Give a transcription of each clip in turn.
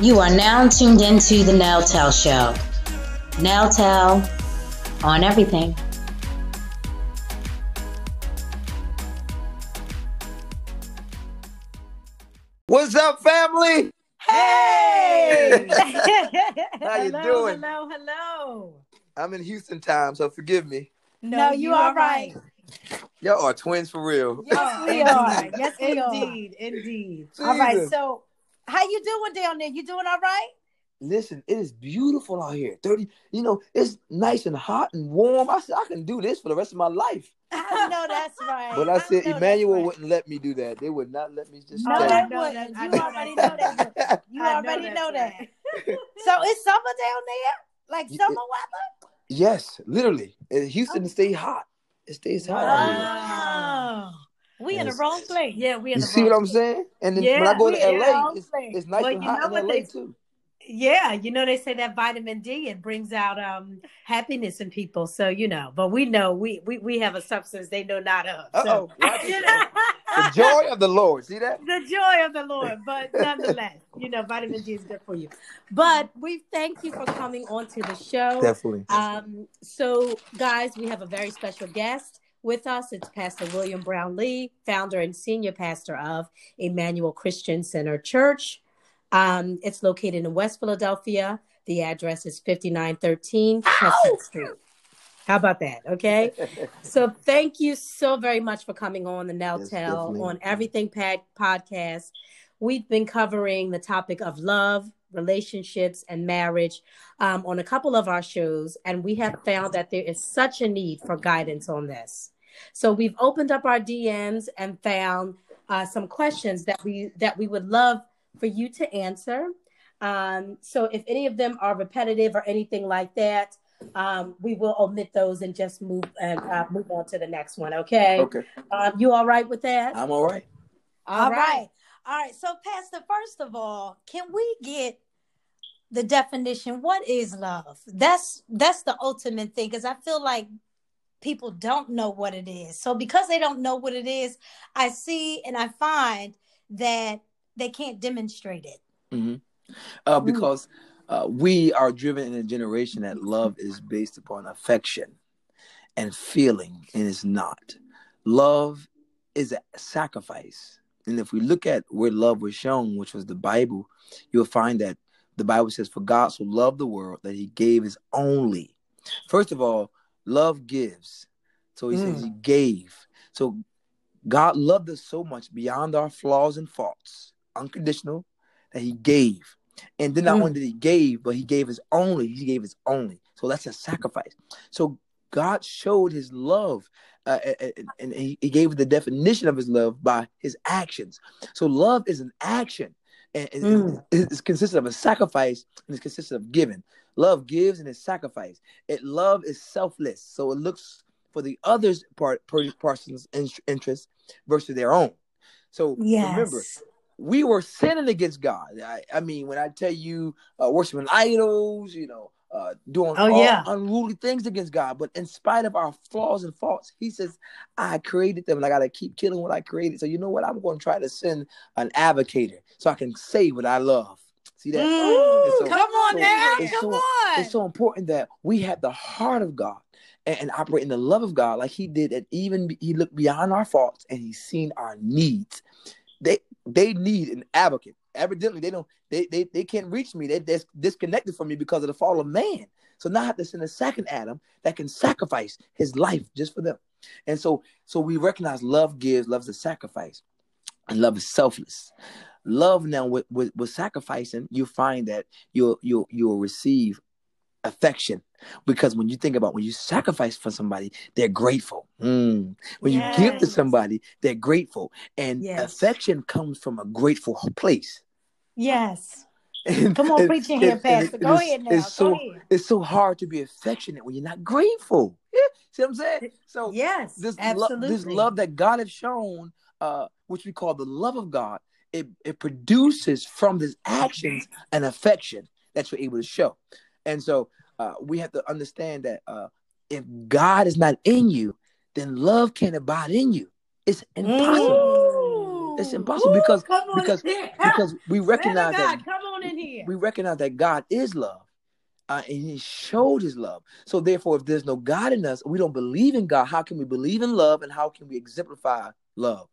You are now tuned into the Nail Tell Show. Nail Tell on everything. What's up, family? Hey! How you hello, doing? Hello, hello. I'm in Houston time, so forgive me. No, you are right. Y'all are twins for real. Yes, we are. Yes, we are. Indeed, indeed. All right. So, how you doing down there? You doing all right? Listen, it is beautiful out here. 30, you know, it's nice and hot and warm. I said I can do this for the rest of my life. I know that's right. But I said know Emmanuel right. wouldn't let me do that. They would not let me just No, stay. they I know wouldn't. that- You already know that. You already know that. So it's summer down there, like Yeah, summer weather. yes, literally. In Houston Oh. stay hot. It stays hot out here. Wow. We in the wrong place. Yeah, we in the wrong place. You the see what I'm saying? And then Yeah, when I go to we in the LA, wrong it's, place. it's nice Well, and you hot know in what LA they- too. Yeah, you know they say that vitamin D it brings out um happiness in people. So you know, but we know we we, we have a substance they know not of. Uh So. oh. The joy of the Lord. See that? the joy of the Lord. But nonetheless, you know, vitamin D is good for you. But we thank you for coming onto the show. Definitely. Um, so, guys, we have a very special guest with us. It's Pastor William Brownlee, founder and senior pastor of Emmanuel Christian Center Church. Um, it's located in West Philadelphia. The address is 5913 Chestnut Street. How about that? Okay. So thank you so very much for coming on the Now Yes, Tell on Everything Pad podcast. We've been covering the topic of love, relationships, and marriage um, on a couple of our shows, and we have found that there is such a need for guidance on this. So we've opened up our DMs and found uh, some questions that we that we would love for you to answer. Um, so if any of them are repetitive or anything like that, um, we will omit those and just move and uh, move on to the next one. Okay. Okay. Um, you all right with that? I'm all right. All right. All right. So, Pastor, first of all, can we get the definition? What is love? That's that's the ultimate thing because I feel like people don't know what it is. So, because they don't know what it is, I see and I find that they can't demonstrate it. hmm Uh, because uh, we are driven in a generation that love is based upon affection and feeling, and it's not. Love is a sacrifice. And if we look at where love was shown, which was the Bible, you'll find that the Bible says, For God so loved the world that he gave his only. First of all, love gives. So he says he gave. So God loved us so much beyond our flaws and faults, unconditional, that he gave. And then not Mm. only did he gave, but he gave his only. He gave his only. So that's a sacrifice. So God showed his love, uh, and, and he, gave the definition of his love by his actions. So love is an action, and Mm. it's consistent of a sacrifice, and it's consistent of giving. Love gives and it's sacrifice. It love is selfless, so it looks for the other's part person's interest versus their own. So remember, we were sinning against God. I, I mean, when I tell you uh, worshiping idols, you know, uh, doing Oh, all yeah. unruly things against God, but in spite of our flaws and faults, He says, "I created them, and I got to keep killing what I created." So you know what? I'm going to try to send an advocator so I can say what I love. See that? And so- Come on so now. it's Come so- on. It's so important that we have the heart of God and, and operate in the love of God, like He did. And even He looked beyond our faults and He's seen our needs. They they need an advocate. Evidently, they don't. They they, they can't reach me. They, they're disconnected from me because of the fall of man. So now I have to send a second Adam that can sacrifice his life just for them. And so so we recognize love gives, love's a sacrifice, and love is selfless. Love now with, with, with sacrificing, you find that you'll you'll you'll receive affection because when you think about when you sacrifice for somebody, they're grateful. Mm. When you give to somebody, they're grateful, and Yes. affection comes from a grateful place. Yes. And- Come on, and- preaching here, Pastor. Go ahead now. It's so Go ahead. it's so hard to be affectionate when you're not grateful. Yeah, see what I'm saying? So Yes, this lo- absolutely. this love that God has shown, uh, which we call the love of God, it, it produces from His actions an affection that you're able to show. And so uh, we have to understand that uh, if God is not in you, then love can't abide in you. It's impossible. Mm. It's impossible because because because we recognize that God, come on on in here. We recognize that God is love. Uh, and he showed his love. So therefore, if there's no God in us, we don't believe in God. How can we believe in love and how can we exemplify love?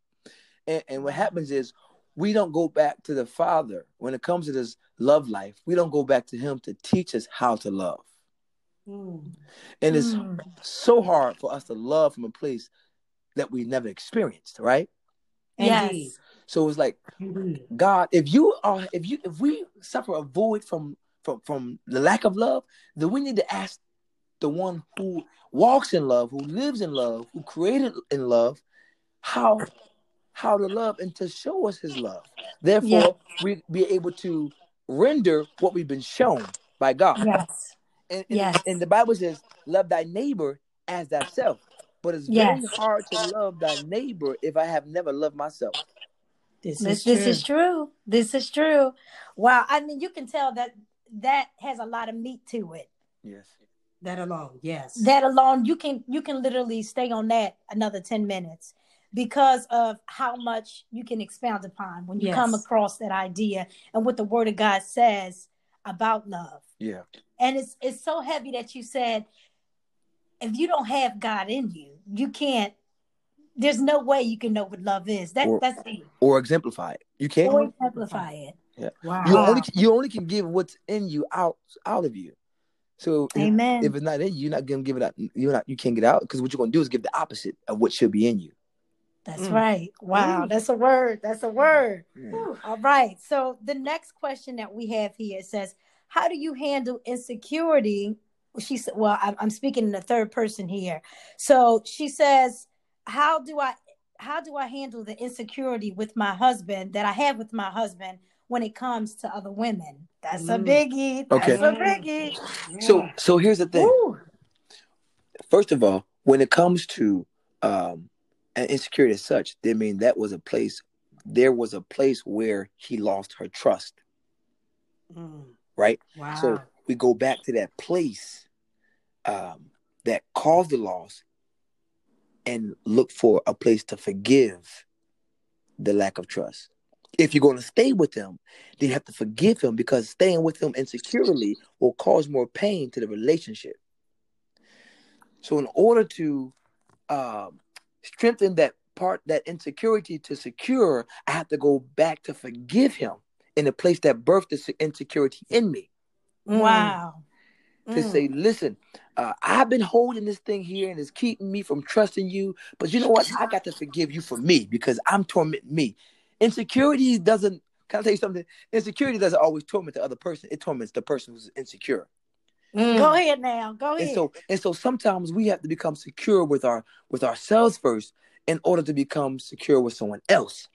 And, and what happens is we don't go back to the Father when it comes to this love life. We don't go back to Him to teach us how to love. Mm. And it's Mm. so hard for us to love from a place that we never experienced, right? Indeed. Yes. So it's like mm-hmm. God, if you are, if you, if we suffer a void from from from the lack of love, then we need to ask the one who walks in love, who lives in love, who created in love, how how to love and to show us His love. Therefore, we be able to render what we've been shown by God. Yes. And, and, Yes. and the Bible says, "Love thy neighbor as thyself." But it's Yes. very hard to love thy neighbor if I have never loved myself. This, This, is this true. is true. This is true. Wow. I mean, you can tell that that has a lot of meat to it. Yes. that alone. Yes. That alone, you can you can literally stay on that another ten minutes because of how much you can expound upon when you Yes. come across that idea and what the Word of God says about love. Yeah. And it's it's so heavy that you said, if you don't have God in you, you can't. There's no way you can know what love is. That Or- that's deep. Or exemplify it. You can't. Or exemplify it. Yeah. wow. you only you only can give what's in you out out of you. So if, Amen. if it's not in you, you're not gonna give it out. You're not. You can't get out because what you're gonna do is give the opposite of what should be in you. That's Mm. right. Wow, Mm. that's a word. That's a word. Whew. All right. So the next question that we have here says, "How do you handle insecurity?" Well, She said, "Well, I'm, I'm speaking in the third person here." So she says, "How do I how do I handle the insecurity with my husband that I have with my husband when it comes to other women?" That's a Mm. biggie. That's Okay. a biggie. So Yeah. so here's the thing. Woo. First of all, when it comes to um an insecurity as such, I mean that was a place. There was a place where he lost her trust, Mm. right? Wow. So we go back to that place um, that caused the loss and look for a place to forgive the lack of trust. If you're going to stay with them, then you have to forgive him because staying with him insecurely will cause more pain to the relationship. So, in order to um, strengthen that part, that insecurity to secure, I have to go back to forgive him in the place that birthed the insecurity in me. Wow. to Mm. say, listen, uh, I've been holding this thing here and it's keeping me from trusting you. But you know what? I got to forgive you for me because I'm tormenting me. Insecurity doesn't, can I tell you something? Insecurity doesn't always torment the other person, it torments the person who's insecure. Mm. Go ahead now. Go And ahead. so, and so sometimes we have to become secure with our with ourselves first in order to become secure with someone else.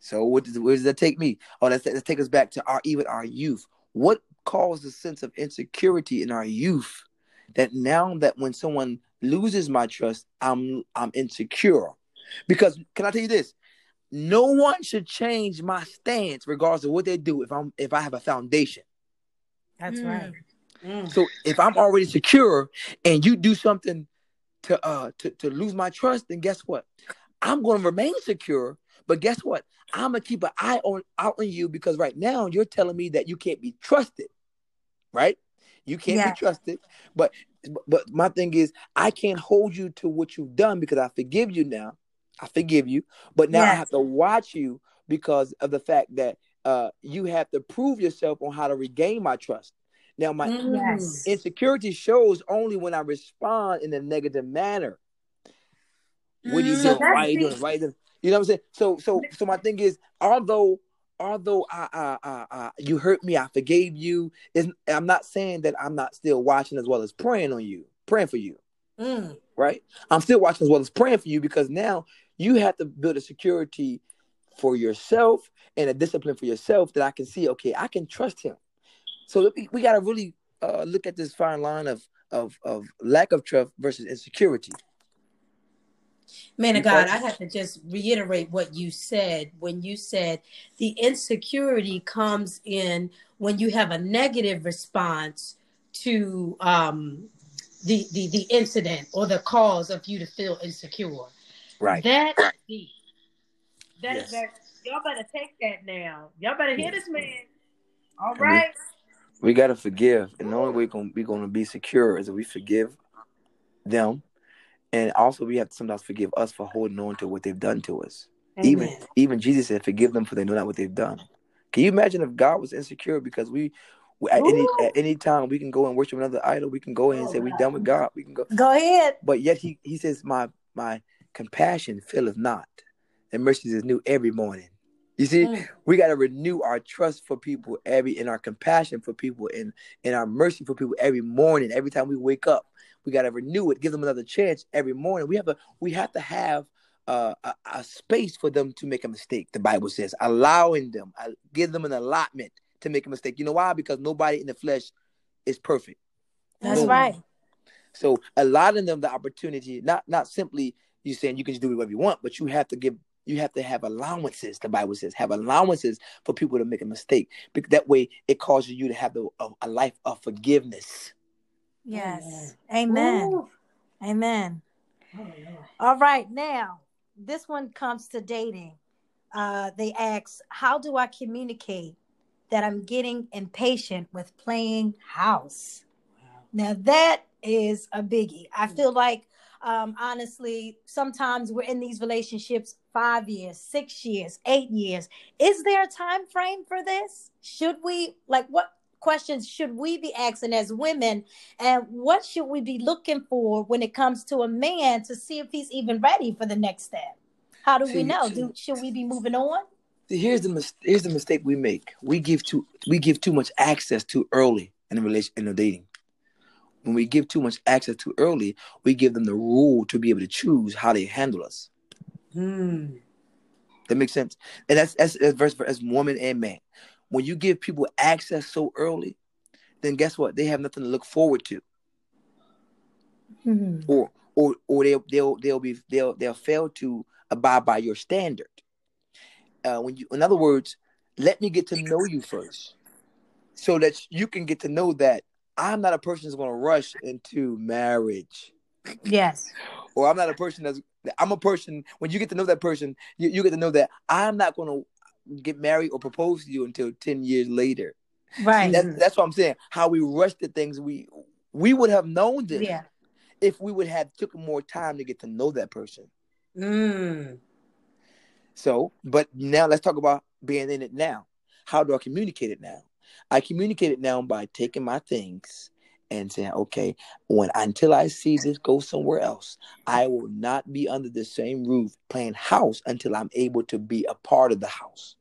So what does, where does that take me? Oh, that's, that, let's take us back to our even our youth. What caused a sense of insecurity in our youth that now that when someone loses my trust, I'm I'm insecure. Because can I tell you this? No one should change my stance regardless of what they do if I'm if I have a foundation. That's Mm. right. Mm. So if I'm already secure and you do something to uh to, to lose my trust, then guess what? I'm gonna remain secure, but guess what? I'm gonna keep an eye on out on you because right now you're telling me that you can't be trusted, right? You can't Yeah. be trusted, but but my thing is I can't hold you to what you've done because I forgive you now. I forgive you, but now I have to watch you because of the fact that uh you have to prove yourself on how to regain my trust. Now my Mm. Yes. Insecurity shows only when I respond in a negative manner. What are you Mm. doing? Why are you doing? Why are you doing? You know what I'm saying? So, so, so my thing is, although, although I, I, I, I you hurt me, I forgave you. Is I'm not saying that I'm not still watching as well as praying on you, praying for you, Mm. right? I'm still watching as well as praying for you because now you have to build a security for yourself and a discipline for yourself that I can see. Okay, I can trust him. So we, we got to really uh, look at this fine line of of of lack of trust versus insecurity. Man of God. I have to just reiterate what you said when you said the insecurity comes in when you have a negative response to um, the, the the incident or the cause of you to feel insecure. Right. That is deep. That, Yes. that y'all better take that now. Y'all better hear this man. All And we- right. We gotta forgive, and the only way we're gonna, we gonna be secure is if we forgive them, and also we have to sometimes forgive us for holding on to what they've done to us. Even Amen. even Jesus said, "Forgive them, for they know not what they've done." Can you imagine if God was insecure because we, we- at any at any time we can go and worship another idol, we can go in and say we're done with God. We can go, Go ahead. but yet he he says, "My my compassion faileth not, and mercy is new every morning." You see, Mm. we got to renew our trust for people every and our compassion for people and and our mercy for people every morning. Every time we wake up, we got to renew it, give them another chance every morning. We have a we have to have uh, a, a space for them to make a mistake. The Bible says, allowing them, uh, give them an allotment to make a mistake. You know why? Because nobody in the flesh is perfect. That's No. right. So allowing them the opportunity, not not simply you saying you can just do whatever you want, but you have to give you have to have allowances. The Bible says have allowances for people to make a mistake. Because that way it causes you to have the, a, a life of forgiveness. Yes. Amen. Ooh. Amen. Oh. All right. Now, this one comes to dating. Uh, they ask, How do I communicate that I'm getting impatient with playing house? Now, that is a biggie. I feel like, um, honestly, sometimes we're in these relationships five years, six years, eight years. Is there a time frame for this? Should we, like, what questions should we be asking as women? And what should we be looking for when it comes to a man to see if he's even ready for the next step? How do we know? see- Do, should we be moving on? See, here's the mis- here's the mistake we make. We give too we give too much access too early in a relation in a dating. When we give too much access too early, we give them the rule to be able to choose how they handle us. Mm. That makes sense. And that's that's, that's verse for as woman and man. When you give people access so early, then guess what? They have nothing to look forward to, Mhm. or or or they'll they'll they'll be they'll they'll fail to abide by your standard. Uh, when you, in other words, let me get to know you first, so that you can get to know that I'm not a person that's going to rush into marriage. Yes. or I'm not a person that's I'm a person when you get to know that person, you, you get to know that I'm not gonna get married or propose to you until 10 years later. Right. That's that's what I'm saying. How we rush the things we we would have known this yeah. if we would have took more time to get to know that person. Mm. So, but now let's talk about being in it now. How do I communicate it now? I communicate it now by taking my things and saying, okay, when until I see this go somewhere else, I will not be under the same roof playing house until I'm able to be a part of the house.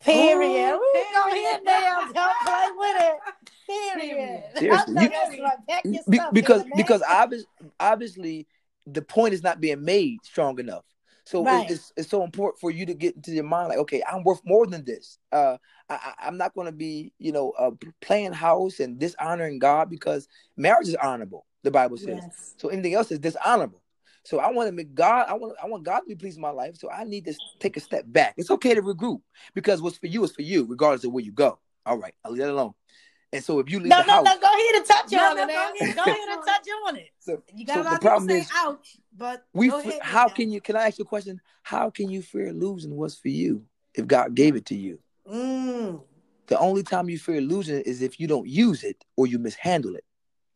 Period. Ooh, We go period. ahead now. Don't play with it. Period. Seriously, I know you- that's right. Pack your Be- stuff, because because obviously, obviously the point is not being made strong enough. So Right. it's it's so important for you to get into your mind like, okay, I'm worth more than this. Uh, I, I- I'm not going to be, you know, uh, playing house and dishonoring God because marriage is honorable. The Bible says. Yes. So anything else is dishonorable. So I want to make God. I want. I want God to be pleased in my life. So I need to take a step back. It's okay to regroup because what's for you is for you, regardless of where you go. All right, I'll leave that alone. And so if you leave no, the no, house, no. Go ahead and touch No, on no, it. go now. ahead. Go ahead and touch on it. so, You got so a lot the of people problem say is ouch, but we. go ahead, how can you? Can I ask you a question? How can you fear losing what's for you if God gave it to you? Mm. The only time you fear losing is if you don't use it or you mishandle it.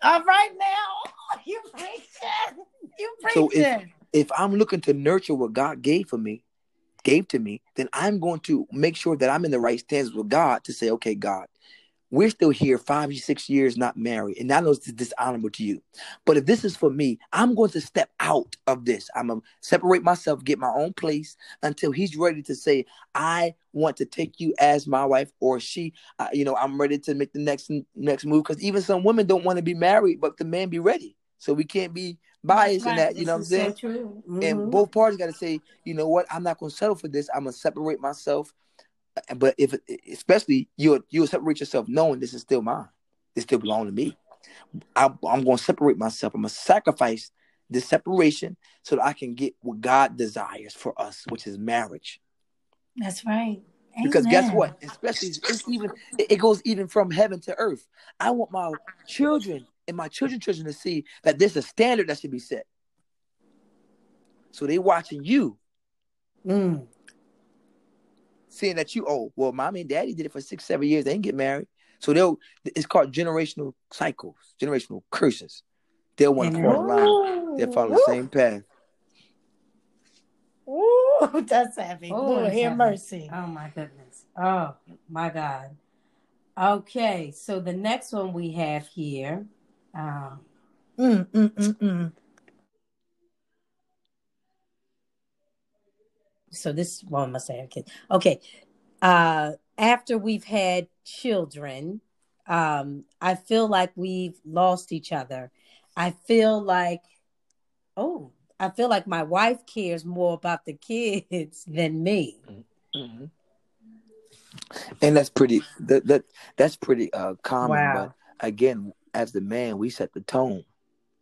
All right now. You preaching. You preaching. So if- if I'm looking to nurture what God gave for me, gave to me, then I'm going to make sure that I'm in the right stands with God to say, okay, God, we're still here five, six years not married, and I know it's dishonorable to you. But if this is for me, I'm going to step out of this. I'm gonna separate myself, get my own place until He's ready to say, I want to take you as my wife, or she, uh, you know, I'm ready to make the next next move. Because even some women don't want to be married, but the man be ready. So we can't be biased in that. You This know what I'm saying? So. Mhm. and both parties got to say, you know what, I'm not going to settle for this. I'm going to separate myself. But if, especially you, you'll separate yourself knowing this is still mine. This still belongs to me. I, I'm going to separate myself. I'm going to sacrifice this separation so that I can get what God desires for us, which is marriage. That's right. Because guess what? Especially it's even it goes even from heaven to earth. I want my children and my children's children to see that there's a standard that should be set. So they watching you Mm. Seeing that you oh well, mommy and daddy did it for six, seven years, they didn't get married. So they'll it's called generational cycles, generational curses. They'll want to fall in line. They'll follow the same path. Ooh, that's heavy. Oh, Lord, have heavy. mercy. Oh my goodness. Oh my God. Okay, so the next one we have here. Um, Mm, mm, mm, so this one must have kids. Okay. Uh after we've had children, um, I feel like we've lost each other. I feel like oh, I feel like my wife cares more about the kids than me. hmm And that's pretty that, that that's pretty uh common. Wow. But again, as the man, we set the tone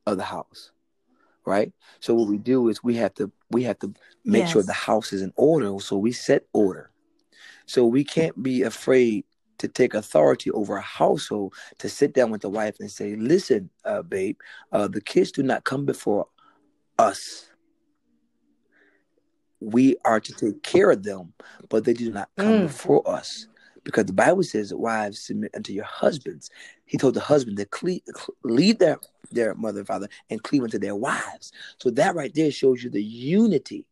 of the house. Right? So what we do is we have to we have to make sure the house is in order. So we set order. So we can't be afraid to take authority over a household to sit down with the wife and say, "Listen, uh, babe, uh, the kids do not come before us. We are to take care of them, but they do not come Mm. before us." Because the Bible says, that "Wives submit unto your husbands." He told the husband to cle- lead their their mother and father and cleave to their wives. So that right there shows you the unity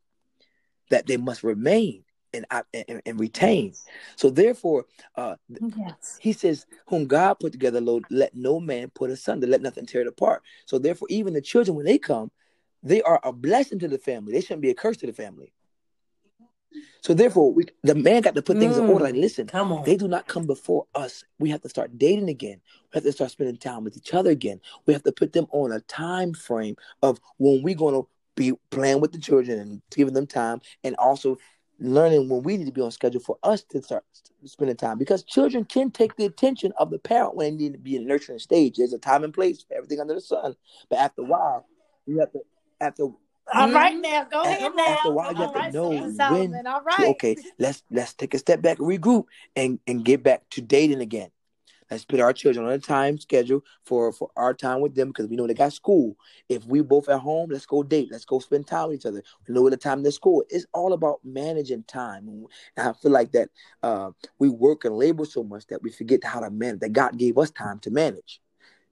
that they must remain and and, and retain. So therefore, uh, Yes. he says, "Whom God put together, Lord, let no man put asunder. Let nothing tear it apart." So therefore, even the children when they come, they are a blessing to the family. They shouldn't be a curse to the family. So therefore, we, the man got to put things in mm. order. Like, listen, Come on. they do not come before us. We have to start dating again. We have to start spending time with each other again. We have to put them on a time frame of when we're going to be playing with the children and giving them time, and also learning when we need to be on schedule for us to start spending time. Because children can take the attention of the parent when they need to be in nurturing stage. There's a time and place for everything under the sun. But after a while, you have to after All Mhm. right now, go After- ahead now. after a while, you have All to know Sister when Solomon, to, okay, let's let's take a step back, regroup, and and get back to dating again. Let's put our children on a time schedule for for our time with them because we know they got school. If we both at home, let's go date. Let's go spend time with each other. We know the time they're school. It's all about managing time. And I feel like that uh, we work and labor so much that we forget how to manage. That God gave us time to manage.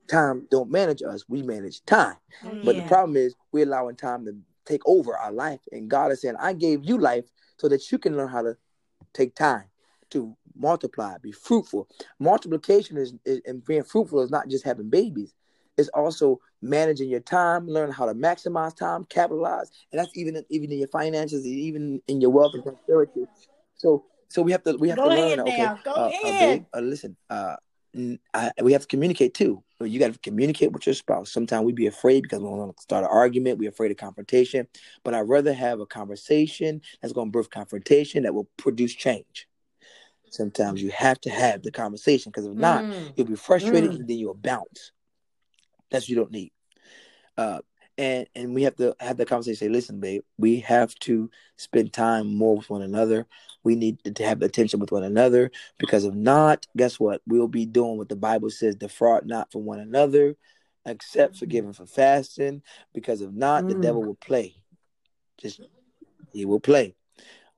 Time don't manage us. We manage time. But the problem is we're allowing time to take over our life. And God is saying, I gave you life so that you can learn how to take time to multiply, be fruitful. Multiplication is, is and being fruitful is not just having babies. It's also managing your time, learning how to maximize time, capitalize, and that's even even in your finances, even in your wealth and prosperity. So so we have to we have Go to ahead learn. Okay, now. Go uh, uh, ahead. babe, uh, listen. Uh, n- I, we have to communicate too. You got to communicate with your spouse. Sometimes we be afraid because we don't want to start an argument. We're afraid of confrontation. But I'd rather have a conversation that's going to birth confrontation that will produce change. Sometimes you have to have the conversation because if not, Mm. you'll be frustrated Mm. and then you'll bounce. That's what you don't need. Uh, and and we have to have the conversation. Say, listen, babe, we have to spend time more with one another. We need to have attention with one another because if not, guess what? We'll be doing what the Bible says: defraud not from one another, except forgiving for fasting. Because if not, the Mm. devil will play. Just he will play.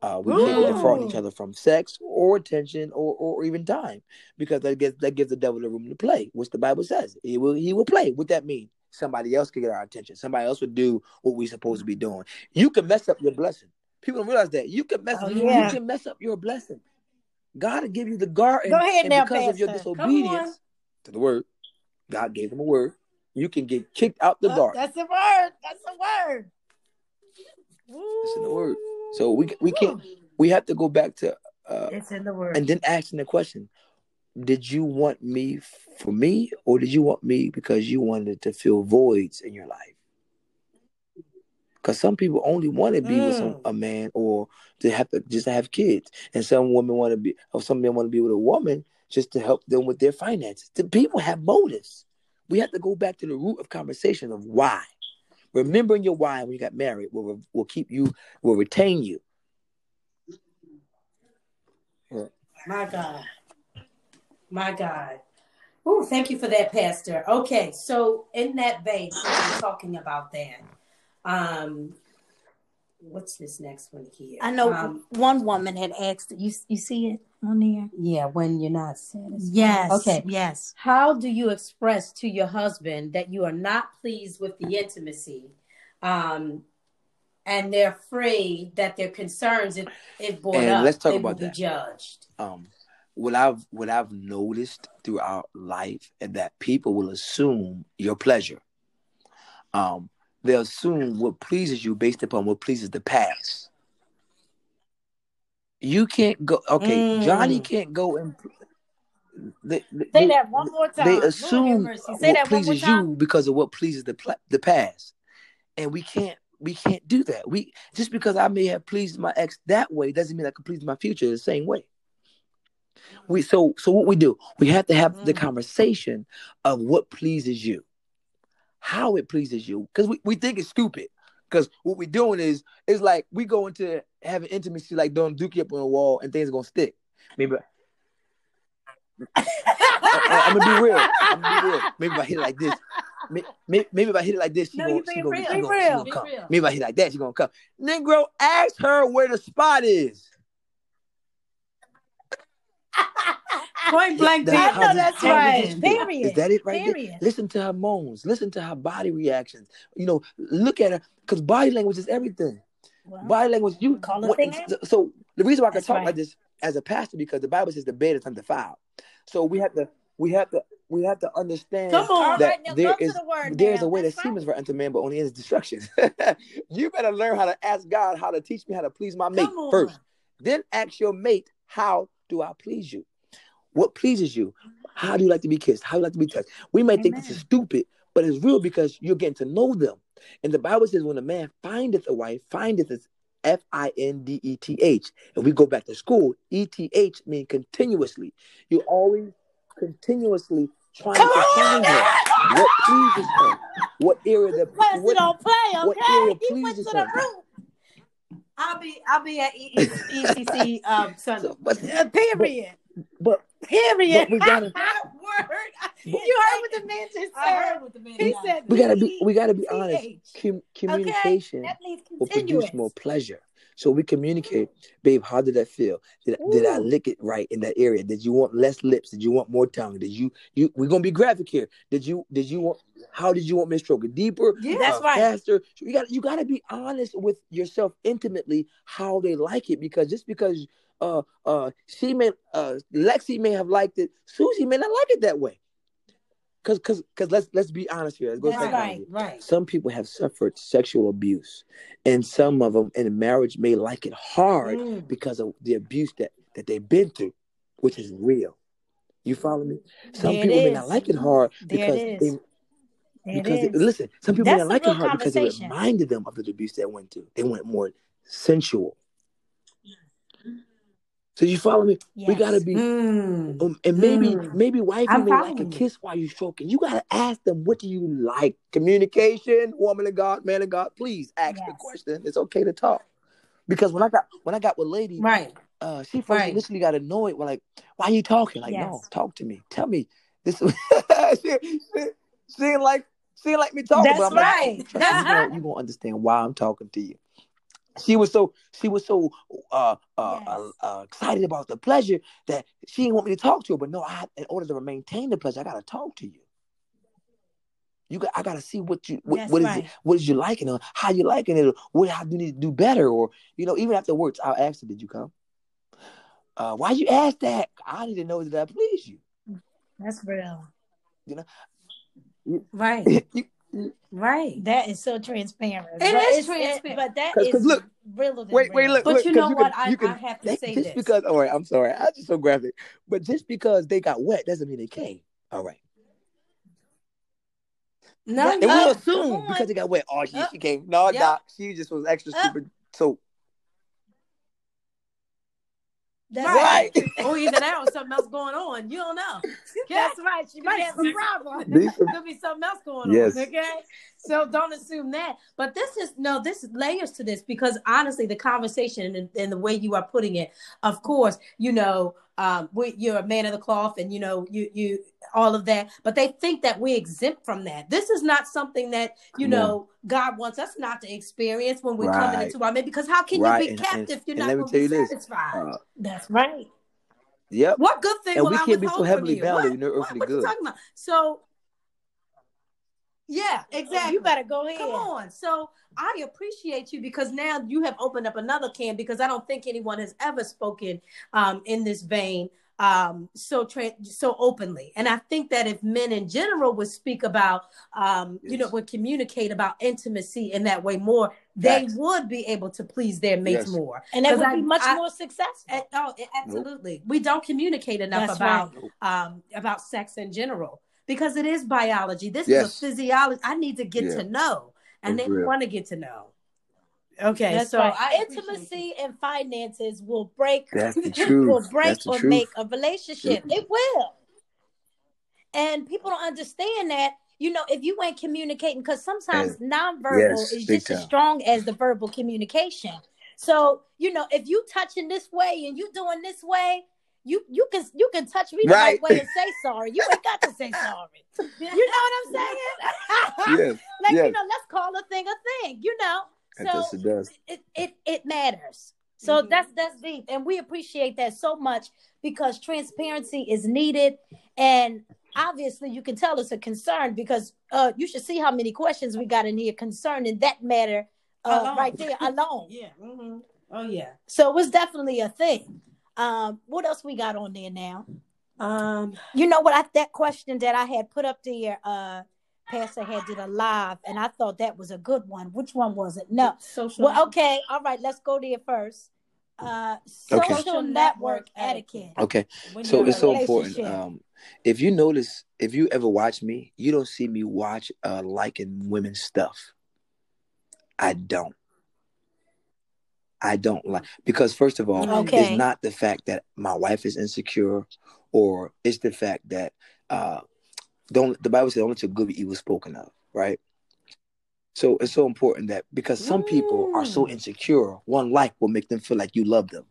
Uh, we can't defraud each other from sex or attention or, or even time because that gives that gives the devil the room to play, which the Bible says he will he will play. What that mean? Somebody else can get our attention. Somebody else would do what we supposed to be doing. You can mess up your blessing. People don't realize that you can mess Oh, you yeah. can mess up your blessing. God will give you the garden, Go ahead and now, because of your Pastor. Come on. disobedience to the word, God gave him a word. You can get kicked out the Uh, garden. that's the word. That's the word. That's in the word. So we we can't. We have to go back to uh, It's in the word. and then asking the question did you want me for me or did you want me because you wanted to fill voids in your life because some people only want to be with some, Mm. a man or to have to just to have kids and some women want to be or some men want to be with a woman just to help them with their finances the people have motives we have to go back to the root of conversation of why remembering your why when you got married will, will keep you will retain you My God. My God. Oh, thank you for that, Pastor. Okay, so in that vein, we're talking about that, um, what's this next one here? I know Um, one woman had asked. You you see it on there? yeah, when you're not satisfied. Yes. Okay. Yes. How do you express to your husband that you are not pleased with the intimacy? Um, and they're afraid that their concerns, if, if brought And up, let's talk they about will be judged. um what I've what I've noticed throughout life is that people will assume your pleasure. Um, they'll assume what pleases you based upon what pleases the past. You can't go. Okay, Mm. Johnny can't go and. They, they, Say that one more time. They assume. Say what that one more pleases you because of what pleases the the past, and we can't we can't do that. We just because I may have pleased my ex that way doesn't mean I can please my future the same way. We so so what we do we have to have the Mm. conversation of what pleases you, how it pleases you, because we, we think it's stupid. Because what we're doing is is like we go into having intimacy like doing dookie up on the wall and things are gonna stick. Maybe I, am gonna be real. I'm gonna be real. Maybe if I hit it like this, maybe, maybe if I hit it like this, she No, gonna, she gonna, she gonna, she gonna come. real. Maybe if I hit it like that, she gonna come. Negro, ask her where the spot is. Point blank. That's I know that's right. Period. Is that it right Period. there? Listen to her moans. Listen to her body reactions. You know, look at her because body language is everything. Well, Body language, you. Call what- so, so the reason why I can That's talk right. like this as a pastor because the Bible says the bed is undefiled. So we have to, we have to, we have to understand. That right, there is the word there's a way that seems right. unto man, but only ends destruction. you better learn how to ask God how to teach me how to please my mate first. Then ask your mate, how do I please you? What pleases you? How do you like to be kissed? How do you like to be touched? We might think this is stupid, but it's real because you're getting to know them. And the Bible says, when a man findeth a wife, findeth is F I N D E T H. And we go back to school, E T H means continuously. You're always continuously trying Come to find her. What pleases her? What area that what, don't play, what okay? area He pleases the her? I'll be I'll be at E- E- ECC um Sunday. So, but, Uh, period. But Period. but we gotta Word. But- you heard what the man just I heard said. the man He said. we gotta be we gotta be honest. Com- communication means will produce more pleasure. So we communicate, babe. How did that feel? Did, did I lick it right in that area? Did you want less lips? Did you want more tongue? Did you you? We're gonna be graphic here. Did you did you want? How did you want me to stroke it deeper? Yeah. That's uh, right. Faster. So you got you got to be honest with yourself intimately how they like it because just because uh uh she may uh Lexi may have liked it, Susie may not like it that way. Cause cause cause let's let's be honest here. Let's go That's right. Right. Some people have suffered sexual abuse, and some of them in a marriage may like it hard Mm. because of the abuse that that they've been through, which is real. You follow me? Some There people may not like it hard There because it they. There because they, listen. Some people may not like it hard because it reminded them of the abuse they went through. They went more sensual. So you follow me? We gotta be Mm. um, and maybe Mm. maybe wifey I'm may like a kiss while you're stroking. You gotta ask them, what do you like? Communication, woman of God, man of God. Please ask the question. It's okay to talk. Because when I got when I got with lady, Right. uh, she first Right. initially got annoyed. Well, like, why are you talking? Like, no, talk to me. Tell me this. she, she, she like she like me talking. That's right. like, you you gonna understand why I'm talking to you. She was so she was so uh, uh, Yes. uh, uh, excited about the pleasure that she didn't want me to talk to her. But no, I in order to maintain the pleasure, I gotta talk to you. You got I gotta see what you what, what is right. it what is you liking or how you liking it or what how do you need to do better or you know even afterwards I'll ask her, did you come? Uh, why you ask that? I need to know that I please you. That's real. You know, right. You- Right. That is so transparent. It But is it's- transparent. but that 'Cause- 'cause is look, realer than wait, wait, look, But look, you 'cause know you what? can- I- you can- I have to they- say just this. because. All right, I'm sorry. I just so graphic, but just because they got wet doesn't mean they came. All right, No. and Uh, we'll come assume on. because they got wet. Oh, she, Uh, she came. No, yep. doc, she just was extra Uh, stupid. So That's right. or either that or something else going on. You don't know. That's right. She might have some problem. These some- Could be something else going Yes. on. Okay. So don't assume that. But this is no, this is layers to this because honestly, the conversation and, and the way you are putting it, of course, you know, um, we, you're a man of the cloth, and you know, you you all of that. But they think that we exempt from that. This is not something that you Come on. know God wants us not to experience when we're Right. coming into our man. Because how can Right, you be and- captive and- if you're not let me tell you be this, satisfied? Uh, That's right. yep. what good thing And will we can't be so heavily from you? bound that What? we know What, earthly what you good. talking about? So, yeah, exactly. You better go ahead. Come on. So I appreciate you because now you have opened up another can because I don't think anyone has ever spoken um, in this vein um, so tra- so openly. And I think that if men in general would speak about, um, you know, would communicate about intimacy in that way more, they Facts. would be able to please their mates Yes. more. And that 'Cause would I- be much I- more successful. And- oh, absolutely. We don't communicate enough That's about right. um, about sex in general because it is biology. This Yes. is a physiology. I need to get Yeah. to know, and That's they real. want to get to know. Okay, That's so right. I appreciate Intimacy and finances will break That's the truth. will break That's the or truth. make a relationship. It will. And people don't understand that. You know, if you ain't communicating, because sometimes nonverbal Yes, is big just as strong as the verbal communication. So, you know, if you touching this way and you doing this way, you you can you can touch me the right, Right. way and say sorry. You ain't got to say sorry. You know what I'm saying? yes, like yes. you know, let's call a thing a thing. You know, It so does. It does. it it, it matters. So Mhm. that's that's deep, and we appreciate that so much because transparency is needed, and obviously you can tell it's a concern because uh, you should see how many questions we got in here concerning that matter uh, right there alone. Yeah. hmm Oh yeah. So it was definitely a thing. Um, what else we got on there now? Um. You know what? I, that question that I had put up there, uh, Pastor had did a live, and I thought that was a good one. Which one was it? No. Social. Well, okay, all right. Let's go there first. Uh, Okay. social network etiquette. Okay. So it's so important. Um, if you notice, if you ever watch me, you don't see me watch uh liking women's stuff. I don't. I don't like because first of all, Okay. it's not the fact that my wife is insecure, or it's the fact that uh don't the Bible says only to good be evil spoken of, right? So it's so important that because some people are so Mm. insecure, one like will make them feel like you love them.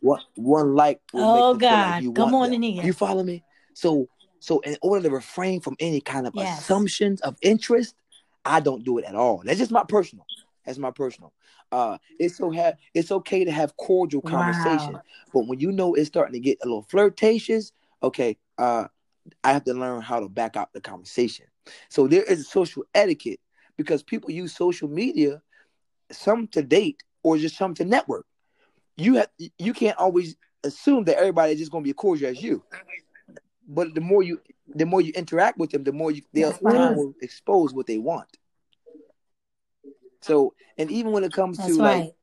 One one like Oh, make them feel God. like you Come on them. in here. You follow me? So so in order to refrain from any kind of Yes. assumptions of interest, I don't do it at all. That's just my personal. That's my personal. Uh, it's so ha- it's okay to have cordial Wow. conversation, but when you know it's starting to get a little flirtatious, okay, uh, I have to learn how to back out the conversation. So there is social etiquette because people use social media, some to date or just some to network. You have you can't always assume that everybody is just going to be as cordial as you. But the more you the more you interact with them, the more you they'll That's right. time will expose what they want. So, and even when it comes That's to right. like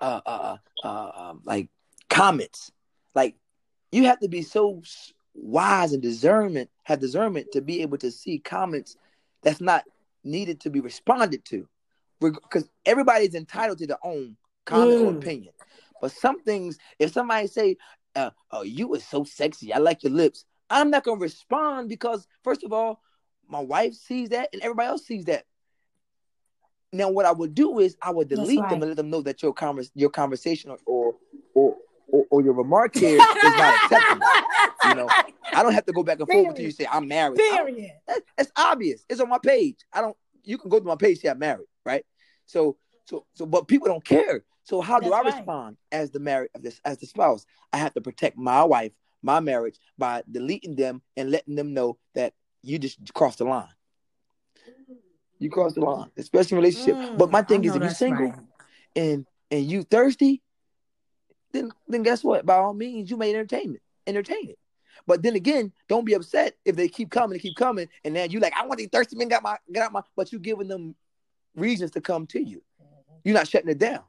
uh, uh, uh, um, like comments. Like you have to be so wise and discernment, have discernment to be able to see comments that's not needed to be responded to, because everybody's entitled to their own comment or Mm. opinion. But some things, if somebody say, uh, "Oh, you are so sexy, I like your lips," I'm not gonna respond because first of all, my wife sees that and everybody else sees that. Now, what I would do is I would delete right. them and let them know that your convers your conversation or or or, or, or your remark here is not acceptable. You know, I don't have to go back and forth until you say I'm married. Period. that- It's obvious. It's on my page. I don't. You can go to my page. Say I'm married, right? So so so, but people don't care. So how do I right. respond as the married as, as the spouse? I have to protect my wife, my marriage by deleting them and letting them know that you just crossed the line. You crossed the line, especially in relationship. Mm, but my thing is, if you're single right. and and you thirsty, then then guess what? By all means, you may entertain it, entertain it. But then again, don't be upset if they keep coming and keep coming, and then you like, I want these thirsty men got my get out my, but you giving them reasons to come to you. You're not shutting it down.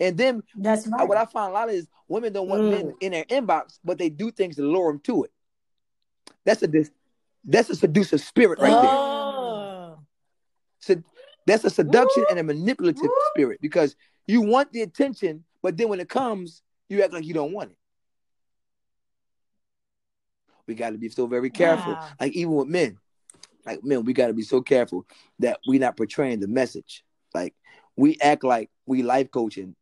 And then That's right. what I find a lot is women don't want men Mm. in their inbox, but they do things to lure them to it. That's a that's a seducer spirit right there. So that's a seduction and a manipulative spirit because you want the attention, but then when it comes, you act like you don't want it. We got to be so very careful. Wow. Like even with men, like men, we got to be so careful that we're not portraying the message. Like we act like we life coaching,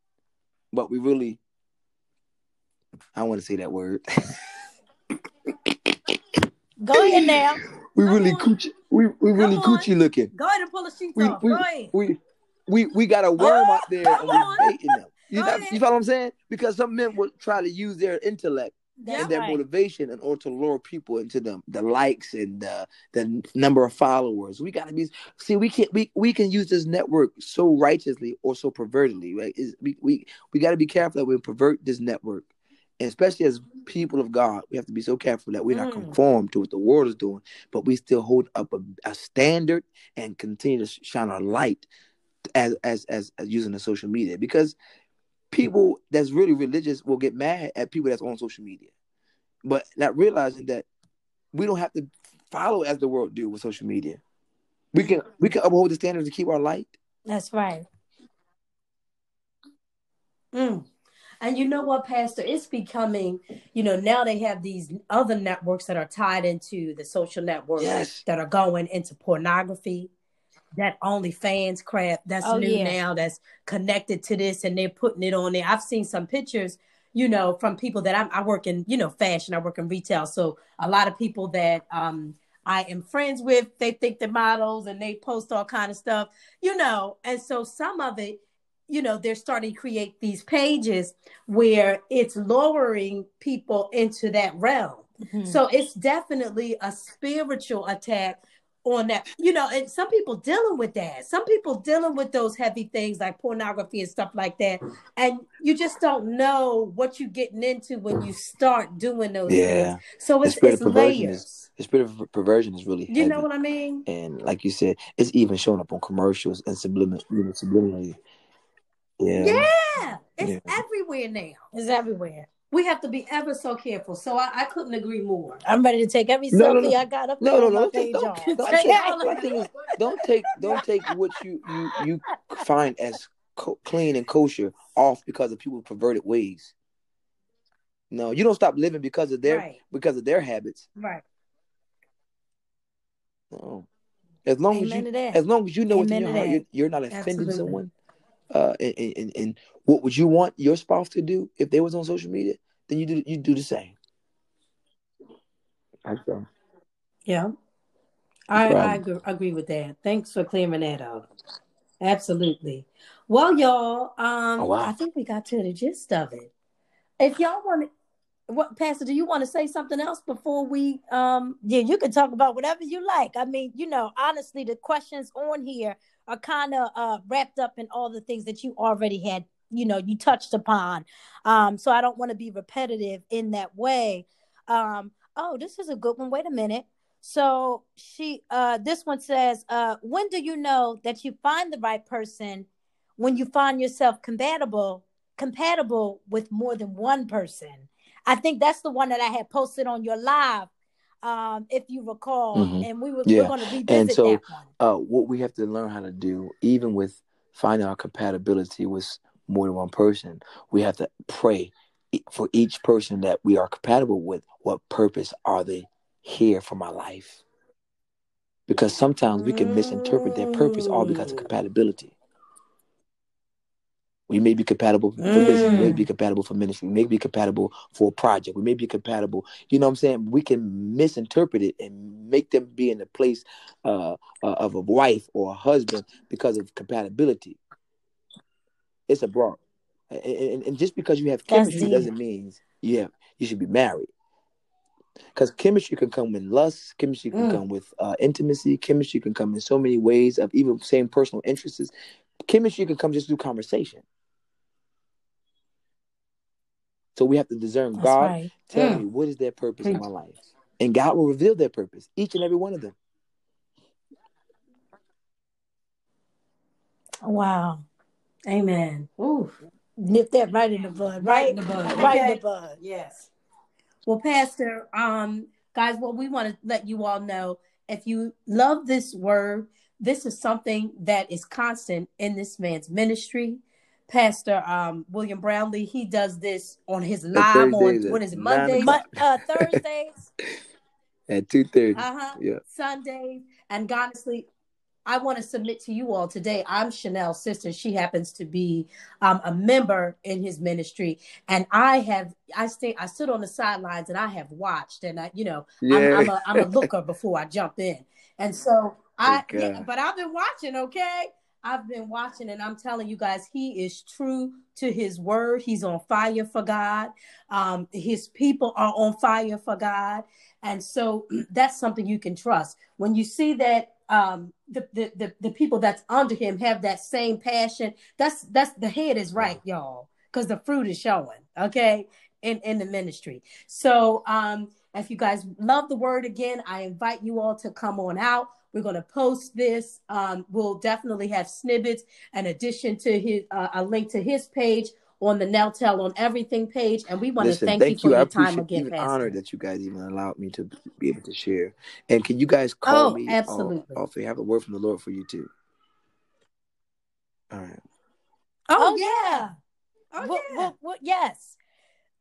but we really I want to say that word. Go ahead now. we really on. We we really coochie looking. Go ahead and pull the sheets We off. we, Go ahead. we we we got a worm Oh, out there and we're baiting them. You, know, you follow what I'm saying? Because some men will try to use their intellect That's and their right. motivation in order to lure people into the the likes and the the number of followers. We gotta be see we can't. we, we can use this network so righteously or so pervertedly, right? Is we we, we gotta be careful that we pervert this network. Especially as people of God, we have to be so careful that we're not Mm. conformed to what the world is doing, but we still hold up a, a standard and continue to shine our light as, as as as using the social media because people that's really religious will get mad at people that's on social media, but not realizing that we don't have to follow as the world do with social media. We can we can uphold the standards to keep our light. That's right. Mm. And you know what, Pastor? It's becoming, you know, now they have these other networks that are tied into the social networks Yes. that are going into pornography. That OnlyFans crap that's Oh, new yeah. now that's connected to this and they're putting it on there. I've seen some pictures, you know, from people that I'm, I work in, you know, fashion, I work in retail. So a lot of people that um, I am friends with, they think they're models and they post all kind of stuff, you know. And so some of it, you know, they're starting to create these pages where it's lowering people into that realm. Mhm. So it's definitely a spiritual attack on that. You know, and some people dealing with that. Some people dealing with those heavy things like pornography and stuff like that. And you just don't know what you're getting into when you start doing those Yeah. things. So it's, spirit it's of perversion layers. is the spirit of perversion is really You know what I mean? and like you said, it's even showing up on commercials and subliminal, subliminally. Yeah. Yeah. It's Yeah. everywhere now. It's everywhere. We have to be ever so careful. So I, I couldn't agree more. I'm ready to take every No, no, selfie no. I got up No, no, no. Don't take, don't, don't Take take, all of my is, don't take, don't take what you you you find as co- clean and kosher off because of people's perverted ways. No, you don't stop living because of their Right. because of their habits. Right. No. As long as you to as long as you know what's in your heart, you're, you're not offending Absolutely. someone. Uh, and, and, and- and what would you want your spouse to do if they was on social media? Then you do you do the same. Okay. Yeah. I. I agree, agree with that. Thanks for clearing that up. Absolutely. Well, y'all, um, Oh, wow. I think we got to the gist of it. If y'all want to, what, Pastor, do you want to say something else before we? Um, Yeah, you can talk about whatever you like. I mean, you know, honestly, the questions on here are kind of uh, wrapped up in all the things that you already had, you know, you touched upon. Um, so I don't want to be repetitive in that way. Um, oh, this is a good one. Wait a minute. So she, uh, this one says, uh, when do you know that you find the right person? When you find yourself compatible, compatible with more than one person. I think that's the one that I had posted on your live, um, if you recall, Mhm. and we were Yeah. we're going to revisit so- that one. Uh, what we have to learn how to do, even with finding our compatibility with more than one person, we have to pray for each person that we are compatible with. What purpose are they here for my life? Because sometimes we can misinterpret their purpose all because of Mm. compatibility. We may be compatible for business, we may Mm. be compatible for ministry, we may be compatible for a project, we may be compatible. You know what I'm saying? We can misinterpret it and make them be in the place uh, uh, of a wife or a husband because of compatibility. It's a broad, and, and, and just because you have chemistry doesn't mean you have you should be married. Because chemistry can come with lust, chemistry can Mm. come with uh, intimacy, chemistry can come in so many ways of even same personal interests. Chemistry can come just through conversation. So we have to discern That's God. right. Tell Mm. me what is their purpose in my life, and God will reveal their purpose, each and every one of them. Wow. Amen. Ooh. Nip that right in the bud. Right Right, in the bud. Right in the bud. Yes. Well, Pastor, um, guys, what we want to let you all know if you love this word, this is something that is constant in this man's ministry. Pastor um, William Brownlee, he does this on his live on at what is it, Mondays, uh, Thursdays. At two thirty. uh-huh, Yeah. Sundays, and honestly, I want to submit to you all today. I'm Chanel's sister. She happens to be um, a member in his ministry, and I have I stay I stood on the sidelines and I have watched, and I you know Yeah. I'm, I'm a I'm a looker before I jump in, and so I Good yeah, but I've been watching. Okay, I've been watching, and I'm telling you guys, he is true to his word. He's on fire for God. Um, his people are on fire for God, and so that's something you can trust. When you see that um, the, the the the people that's under him have that same passion, that's that's the head is right, y'all, because the fruit is showing. Okay, in in the ministry. So um, if you guys love the word again, I invite you all to come on out. We're going to post this. Um, we'll definitely have snippets in addition to his uh, a link to his page on the Now Tell on Everything page. And we want to thank, thank you you. for I your time again, even Pastor. honored that you guys even allowed me to be able to share. And can you guys call Oh, me? absolutely. Off, have a word from the Lord for you too. All right. Oh, yeah. Oh, Well, yeah. well, well, yes.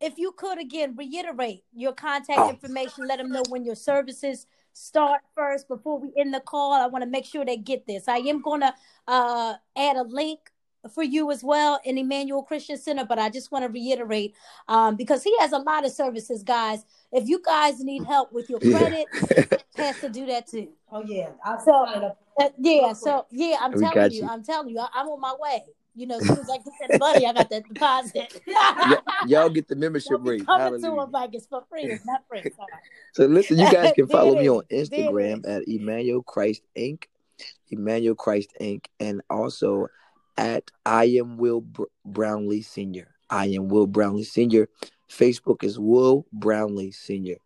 If you could again reiterate your contact Oh. information, let them know when your services start first before we end the call. I want to make sure they get this. I am going to uh, add a link for you as well in Emmanuel Christian Center, but I just want to reiterate um, because he has a lot of services, guys. If you guys need help with your credit, Yeah. credit, Pastor do that too. Oh, yeah. I'll So, sign. Uh, yeah, so yeah, I'm We telling you, you. I'm telling you, I, I'm on my way. You know, as soon as I get that money, I got that deposit. Y- y'all get the membership Don't rate. coming to Hallelujah. him like it's for free. It's not free. Sorry. So listen, you guys can follow me on is. There it Instagram at Emmanuel Christ Inc. Emmanuel Christ Inc. and also at I am Will Br- Brownlee Senior. I am Will Brownlee Senior. Facebook is Will Brownlee Senior.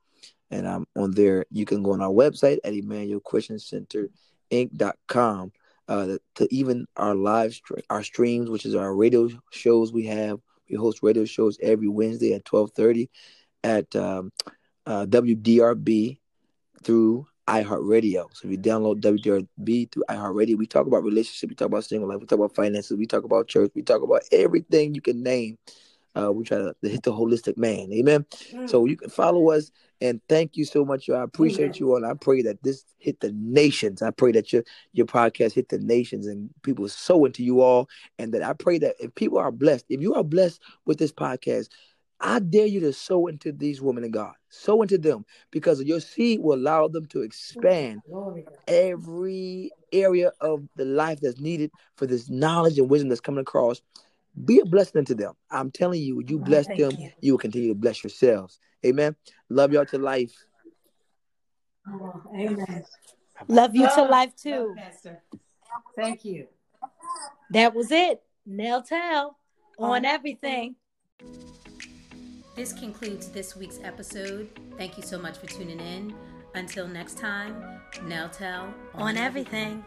And I'm on there. You can go on our website at Emmanuel Christian Center Inc.com. Uh, to even our live stream, our streams, which is our radio shows we have. We host radio shows every Wednesday at 1230 at um, uh, WDRB through iHeartRadio. So if you download WDRB through iHeartRadio, we talk about relationship, we talk about single life, we talk about finances, we talk about church, we talk about everything you can name. Uh, we try to, hit the holistic man. Amen. So you can follow us and thank you so much. I appreciate Amen. you all. I pray that this hit the nations. I pray that your your podcast hit the nations and people sow into you all. And that I pray that if people are blessed, if you are blessed with this podcast, I dare you to sow into these women of God. Sow into them because your seed will allow them to expand Glory to God. every area of the life that's needed for this knowledge and wisdom that's coming across. Be a blessing unto them. I'm telling you, you Oh, bless thank them, you. you will continue to bless yourselves. Amen. Love y'all to life. Oh, amen. Love you to life too. Pastor. Thank you. That was it. Nail tell on On everything. This concludes this week's episode. Thank you so much for tuning in. Until next time, Now Tell On everything.